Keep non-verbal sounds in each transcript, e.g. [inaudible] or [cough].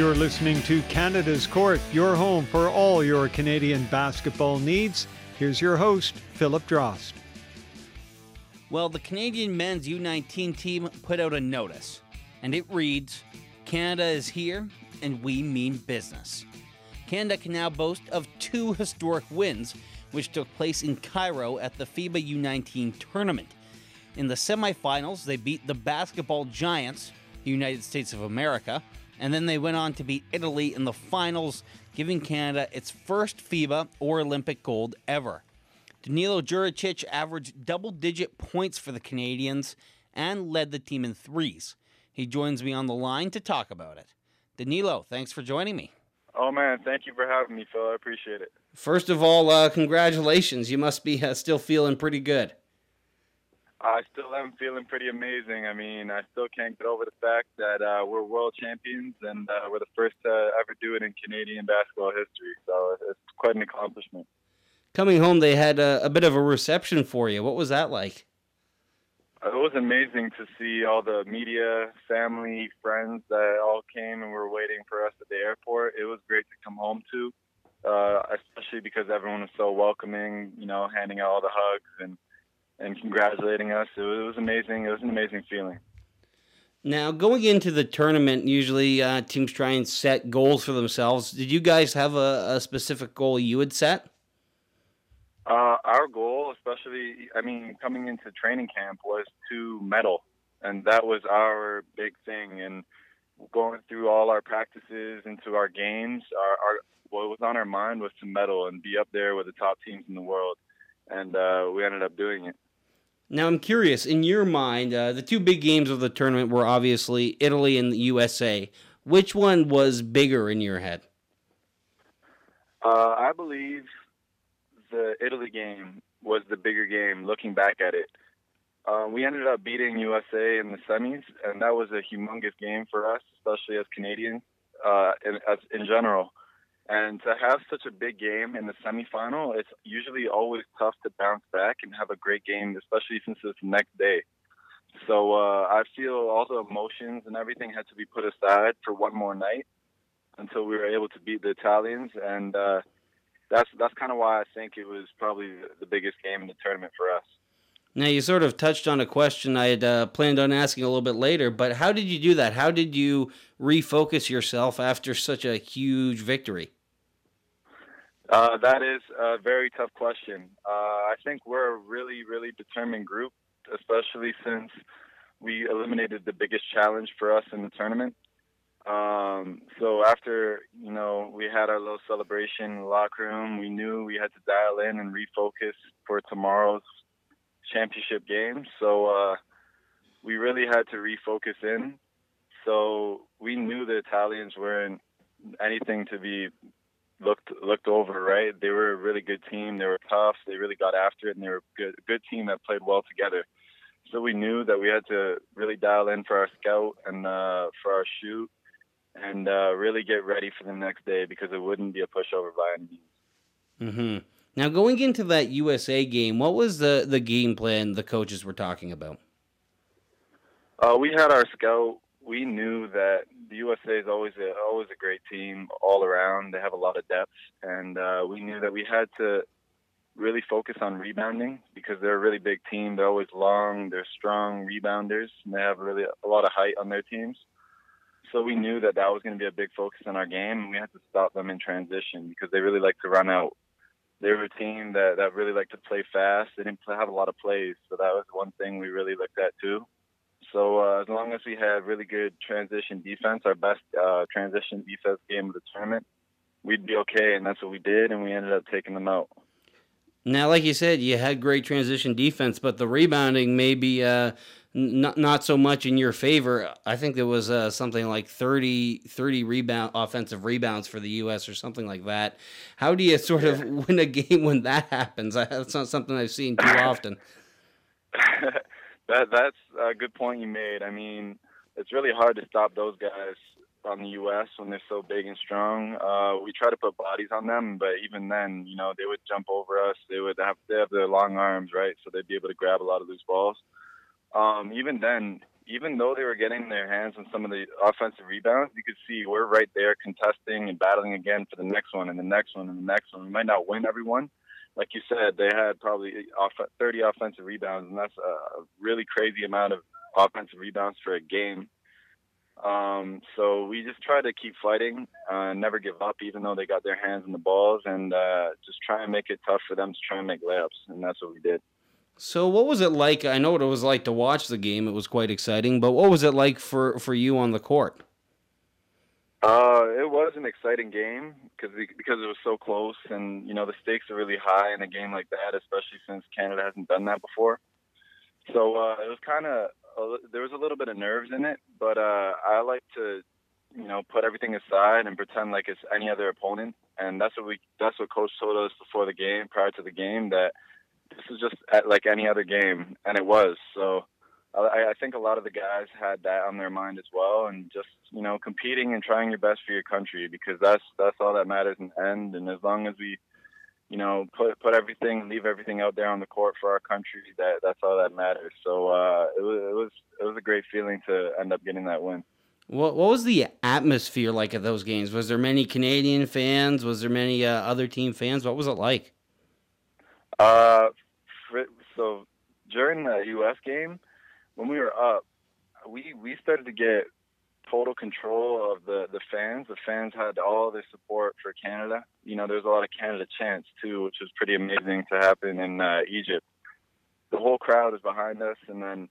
You're listening to Canada's Court, your home for all your Canadian basketball needs. Here's your host, Philip Drost. Well, the Canadian men's U19 team put out a notice, and it reads Canada is here, and we mean business. Canada can now boast of two [laughs] historic wins, which took place in Cairo at the FIBA U19 tournament. In the semifinals, they beat the basketball giants, the United States of America, and then they went on to beat Italy in the finals, giving Canada its first FIBA or Olympic gold ever. Danilo Djuricic averaged double digit points for the Canadians and led the team in threes. He joins me on the line to talk about it. Danilo, thanks for joining me. Oh, man, thank you for having me, Phil. I appreciate it. First of all, uh, congratulations. You must be uh, still feeling pretty good. I still am feeling pretty amazing. I mean, I still can't get over the fact that uh, we're world champions and uh, we're the first to ever do it in Canadian basketball history. So it's quite an accomplishment. Coming home, they had a, a bit of a reception for you. What was that like? It was amazing to see all the media, family, friends that all came and were waiting for us at the airport. It was great to come home to, uh, especially because everyone was so welcoming, you know, handing out all the hugs and and congratulating us. It was, it was amazing. It was an amazing feeling. Now, going into the tournament, usually uh, teams try and set goals for themselves. Did you guys have a, a specific goal you had set? Uh, our goal, especially, I mean, coming into training camp, was to medal, and that was our big thing. And going through all our practices into our games, our, our what was on our mind was to medal and be up there with the top teams in the world, and uh, we ended up doing it. Now, I'm curious, in your mind, uh, the two big games of the tournament were obviously Italy and the USA. Which one was bigger in your head? Uh, I believe the Italy game was the bigger game looking back at it. Uh, we ended up beating USA in the semis, and that was a humongous game for us, especially as Canadians uh, in, as, in general. And to have such a big game in the semifinal, it's usually always tough to bounce back and have a great game, especially since it's the next day. So uh, I feel all the emotions and everything had to be put aside for one more night until we were able to beat the Italians, and uh, that's that's kind of why I think it was probably the biggest game in the tournament for us. Now you sort of touched on a question I had uh, planned on asking a little bit later, but how did you do that? How did you refocus yourself after such a huge victory? Uh, that is a very tough question. Uh, I think we're a really, really determined group, especially since we eliminated the biggest challenge for us in the tournament. Um, so after you know we had our little celebration in the locker room, we knew we had to dial in and refocus for tomorrow's championship game. So uh, we really had to refocus in. So we knew the Italians weren't anything to be looked looked over, right? They were a really good team. They were tough. They really got after it, and they were a good, good team that played well together. So we knew that we had to really dial in for our scout and uh, for our shoot, and uh, really get ready for the next day because it wouldn't be a pushover by any means. Mm-hmm. Now, going into that USA game, what was the the game plan the coaches were talking about? Uh, we had our scout we knew that the USA is always a always a great team all around. They have a lot of depth, and uh, we knew that we had to really focus on rebounding because they're a really big team. They're always long. They're strong rebounders, and they have really a lot of height on their teams. So we knew that that was going to be a big focus in our game, and we had to stop them in transition because they really like to run out. They were a team that that really liked to play fast. They didn't have a lot of plays, so that was one thing we really looked at too. So uh, as long as we had really good transition defense, our best uh, transition defense game of the tournament, we'd be okay, and that's what we did, and we ended up taking them out. Now, like you said, you had great transition defense, but the rebounding maybe uh, not not so much in your favor. I think there was uh, something like 30, 30 rebound offensive rebounds for the U.S. or something like that. How do you sort of [laughs] win a game when that happens? [laughs] That's not something I've seen too often. [laughs] That that's a good point you made. I mean, it's really hard to stop those guys on the U.S. when they're so big and strong. Uh, we try to put bodies on them, but even then, you know, they would jump over us. They would have they have their long arms, right? So they'd be able to grab a lot of loose balls. Um, even then, even though they were getting their hands on some of the offensive rebounds, you could see we're right there contesting and battling again for the next one and the next one and the next one. We might not win every one. Like you said, they had probably 30 offensive rebounds, and that's a really crazy amount of offensive rebounds for a game. Um, so we just try to keep fighting, uh, never give up, even though they got their hands on the balls, and uh, just try and make it tough for them to try and make layups, and that's what we did. So, what was it like? I know what it was like to watch the game; it was quite exciting. But what was it like for for you on the court? Uh, it was an exciting game because because it was so close, and you know the stakes are really high in a game like that, especially since Canada hasn't done that before. So uh, it was kind of there was a little bit of nerves in it, but uh, I like to, you know, put everything aside and pretend like it's any other opponent. And that's what we that's what coach told us before the game, prior to the game, that this is just like any other game, and it was. So I, I think a lot of the guys had that on their mind as well, and just you know, competing and trying your best for your country because that's that's all that matters in the end. And as long as we you know, put put everything, leave everything out there on the court for our country. That that's all that matters. So uh, it was it was it was a great feeling to end up getting that win. What what was the atmosphere like at those games? Was there many Canadian fans? Was there many uh, other team fans? What was it like? Uh, so during the U.S. game, when we were up, we we started to get total control of the the fans. The fans had all their support for Canada. You know, there's a lot of Canada chants too, which was pretty amazing to happen in uh, Egypt. The whole crowd was behind us, and then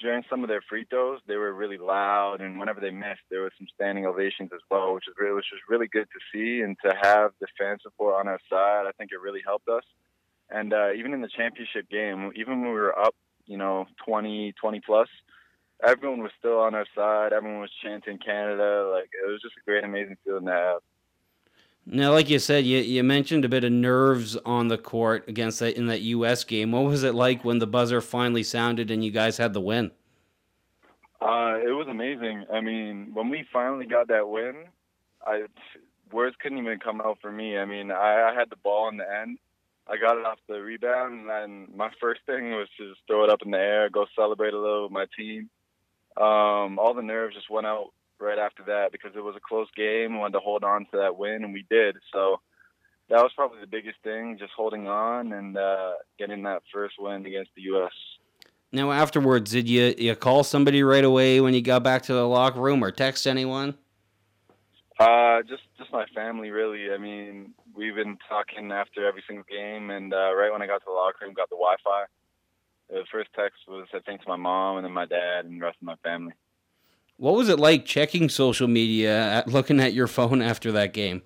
during some of their free throws, they were really loud, and whenever they missed, there was some standing ovations as well, which is really, which was really good to see, and to have the fan support on our side, I think it really helped us. And uh, even in the championship game, even when we were up, you know, 20, 20 plus, everyone was still on our side. Everyone was chanting Canada. Like it was just a great, amazing feeling to have. Now, like you said, you, you mentioned a bit of nerves on the court against that in that U.S. game. What was it like when the buzzer finally sounded and you guys had the win? Uh, it was amazing. I mean, when we finally got that win, I words couldn't even come out for me. I mean, I, I had the ball in the end. I got it off the rebound, and then my first thing was to just throw it up in the air, go celebrate a little with my team um, all the nerves just went out right after that because it was a close game. We wanted to hold on to that win, and we did. So that was probably the biggest thing, just holding on and uh, getting that first win against the U.S. Now, afterwards, did you you call somebody right away when you got back to the locker room, or text anyone? Uh, just just my family, really. I mean, we've been talking after every single game, and uh, right when I got to the locker room, got the Wi-Fi the first text was I think to my mom and then my dad and the rest of my family. What was it like checking social media, at, looking at your phone after that game?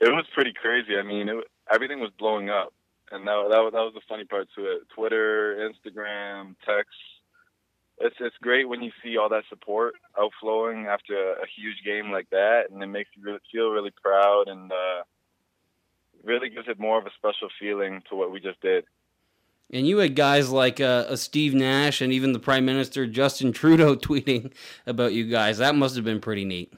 It was pretty crazy. I mean, it, everything was blowing up, and that that was, that was the funny part to it. Twitter, Instagram, text. It's it's great when you see all that support outflowing after a, a huge game like that, and it makes you really, feel really proud and uh, really gives it more of a special feeling to what we just did. And you had guys like uh, a Steve Nash and even the Prime Minister Justin Trudeau [laughs] tweeting about you guys. That must have been pretty neat.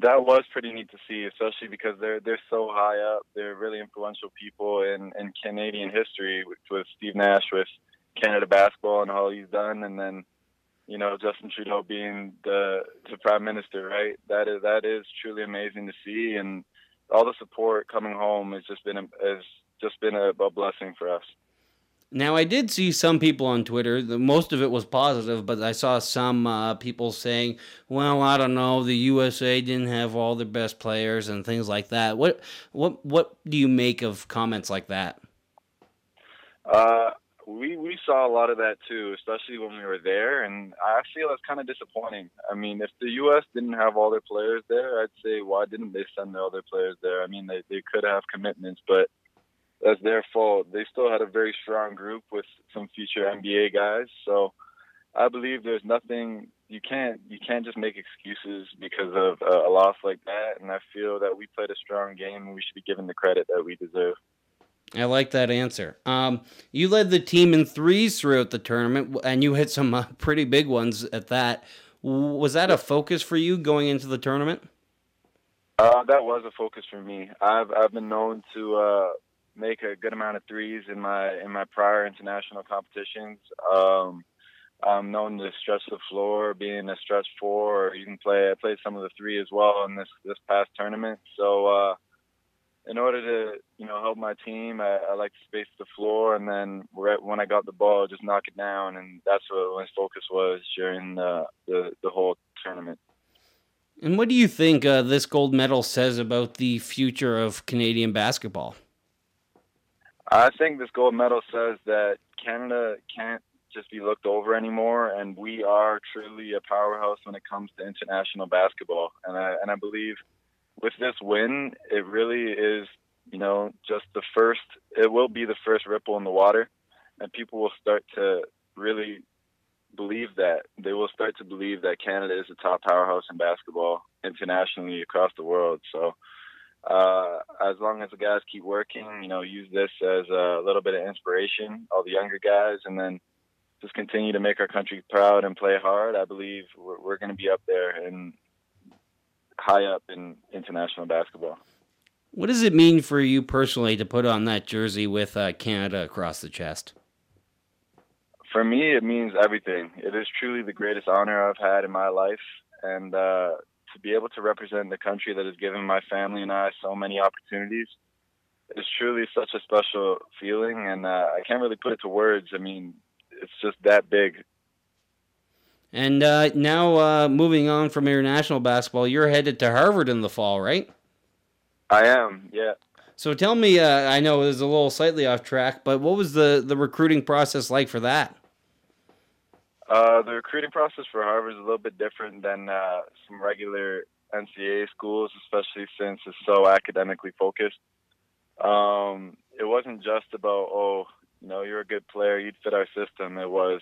That was pretty neat to see, especially because they're they're so high up. They're really influential people in, in Canadian history, with, with Steve Nash with Canada basketball and all he's done, and then you know Justin Trudeau being the the prime minister, right? That is that is truly amazing to see, and all the support coming home has just been a, has just been a, a blessing for us. Now, I did see some people on Twitter. The, Most of it was positive, but I saw some uh, people saying, "Well, I don't know. The USA didn't have all their best players and things like that." What what what do you make of comments like that? Uh, we we saw a lot of that too, especially when we were there, and I feel it's kind of disappointing. I mean, if the U.S. didn't have all their players there, I'd say why didn't they send their players there? I mean, they they could have commitments, but that's their fault. They still had a very strong group with some future NBA guys. So I believe there's nothing you can't you can't just make excuses because of a loss like that. And I feel that we played a strong game and we should be given the credit that we deserve. I like that answer. Um, you led the team in threes throughout the tournament, and you hit some uh, pretty big ones at that. Was that a focus for you going into the tournament? Uh, that was a focus for me. I've I've been known to uh, make a good amount of threes in my in my prior international competitions. Um, um, known to stretch the floor, being a stretch four, or you can play. I played some of the three as well in this this past tournament. So uh, in order to you know help my team, I, I like to space the floor, and then when I got the ball, just knock it down, and that's what my focus was during the the, the whole tournament. And what do you think uh, this gold medal says about the future of Canadian basketball? I think this gold medal says that Canada can't just be looked over anymore, and we are truly a powerhouse when it comes to international basketball. And I and I believe with this win, it really is, you know, just the first. It will be the first ripple in the water, and people will start to really believe that. They will start to believe that Canada is a top powerhouse in basketball internationally across the world. So. Uh, as long as the guys keep working, you know, use this as a little bit of inspiration, all the younger guys, and then just continue to make our country proud and play hard, I believe we're, we're going to be up there and high up in international basketball. What does it mean for you personally to put on that jersey with uh, Canada across the chest? For me, it means everything. It is truly the greatest honor I've had in my life, and uh, to be able to represent the country that has given my family and I so many opportunities is truly such a special feeling, and uh, I can't really put it to words. I mean, it's just that big. And uh, now, uh, moving on from international basketball, you're headed to Harvard in the fall, right? I am, yeah. So tell me, uh, I know it was a little slightly off track, but what was the, the recruiting process like for that? Uh, the recruiting process for Harvard is a little bit different than uh, some regular NCAA schools, especially since it's so academically focused. Um, it wasn't just about, oh, you know, you're a good player, you'd fit our system. It was,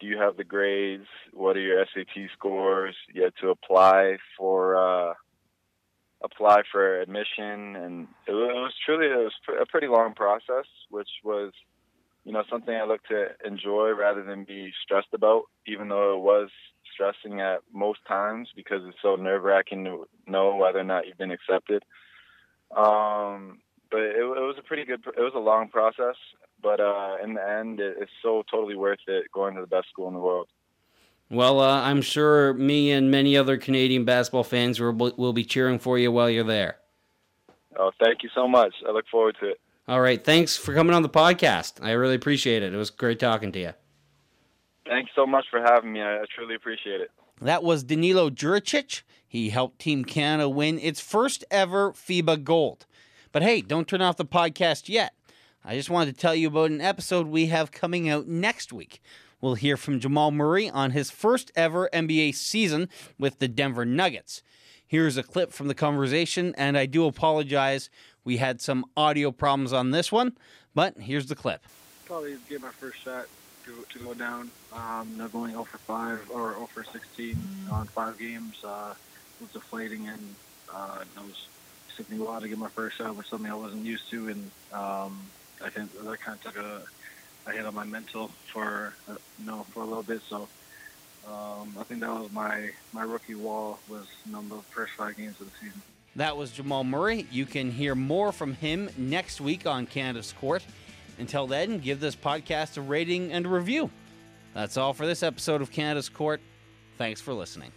do you have the grades? What are your SAT scores? You had to apply for uh, apply for admission, and it was truly it was a pretty long process, which was, you know, something I look to enjoy rather than be stressed about. Even though it was stressing at most times because it's so nerve wracking to know whether or not you've been accepted. Um, but it, it was a pretty good. It was a long process, but uh, in the end, it's so totally worth it going to the best school in the world. Well, uh, I'm sure me and many other Canadian basketball fans will, will be cheering for you while you're there. Oh, thank you so much. I look forward to it. All right. Thanks for coming on the podcast. I really appreciate it. It was great talking to you. Thanks so much for having me. I, I truly appreciate it. That was Danilo Djuricic. He helped Team Canada win its first ever FIBA gold. But hey, don't turn off the podcast yet. I just wanted to tell you about an episode we have coming out next week. We'll hear from Jamal Murray on his first ever NBA season with the Denver Nuggets. Here's a clip from the conversation, and I do apologize. We had some audio problems on this one, but here's the clip. Probably get my first shot to, to go down. Um, know, going 0 for 5 or 0 for 16 on five games uh, was deflating, and uh, it was took me a while to get my first shot, was something I wasn't used to, and um, I think that kind of took a, a hit on my mental for you know for a little bit. So um, I think that was my my rookie wall was you know, the first five games of the season. That was Jamal Murray. You can hear more from him next week on Canada's Court. Until then, give this podcast a rating and a review. That's all for this episode of Canada's Court. Thanks for listening.